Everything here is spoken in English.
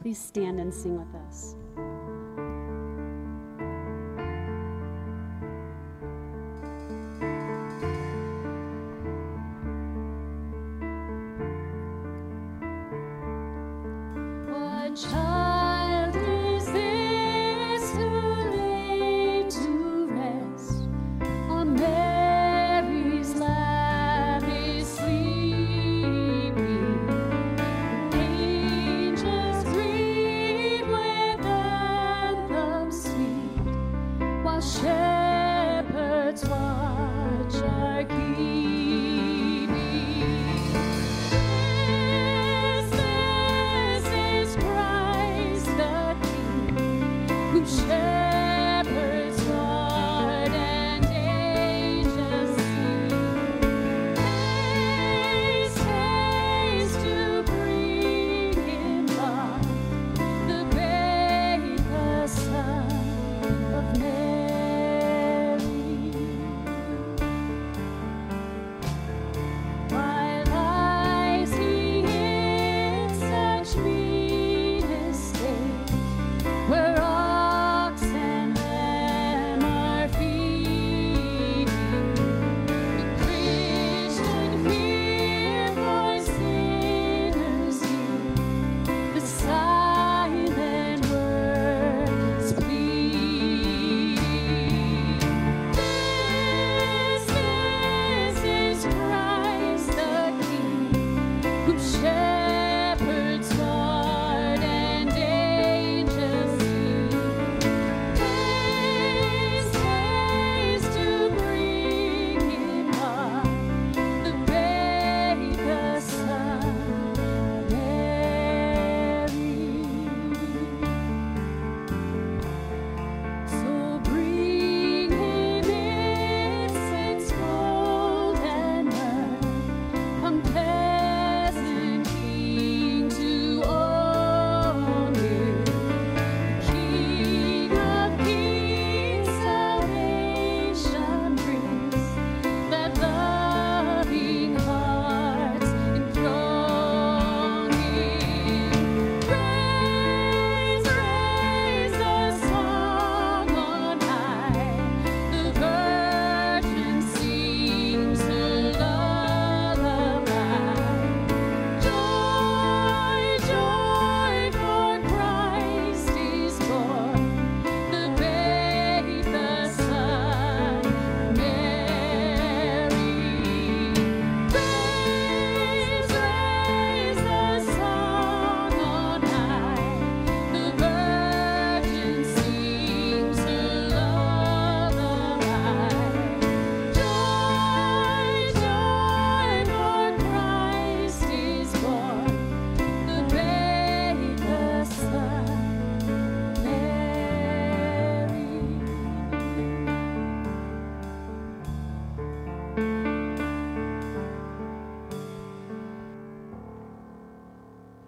Please stand and sing with us. While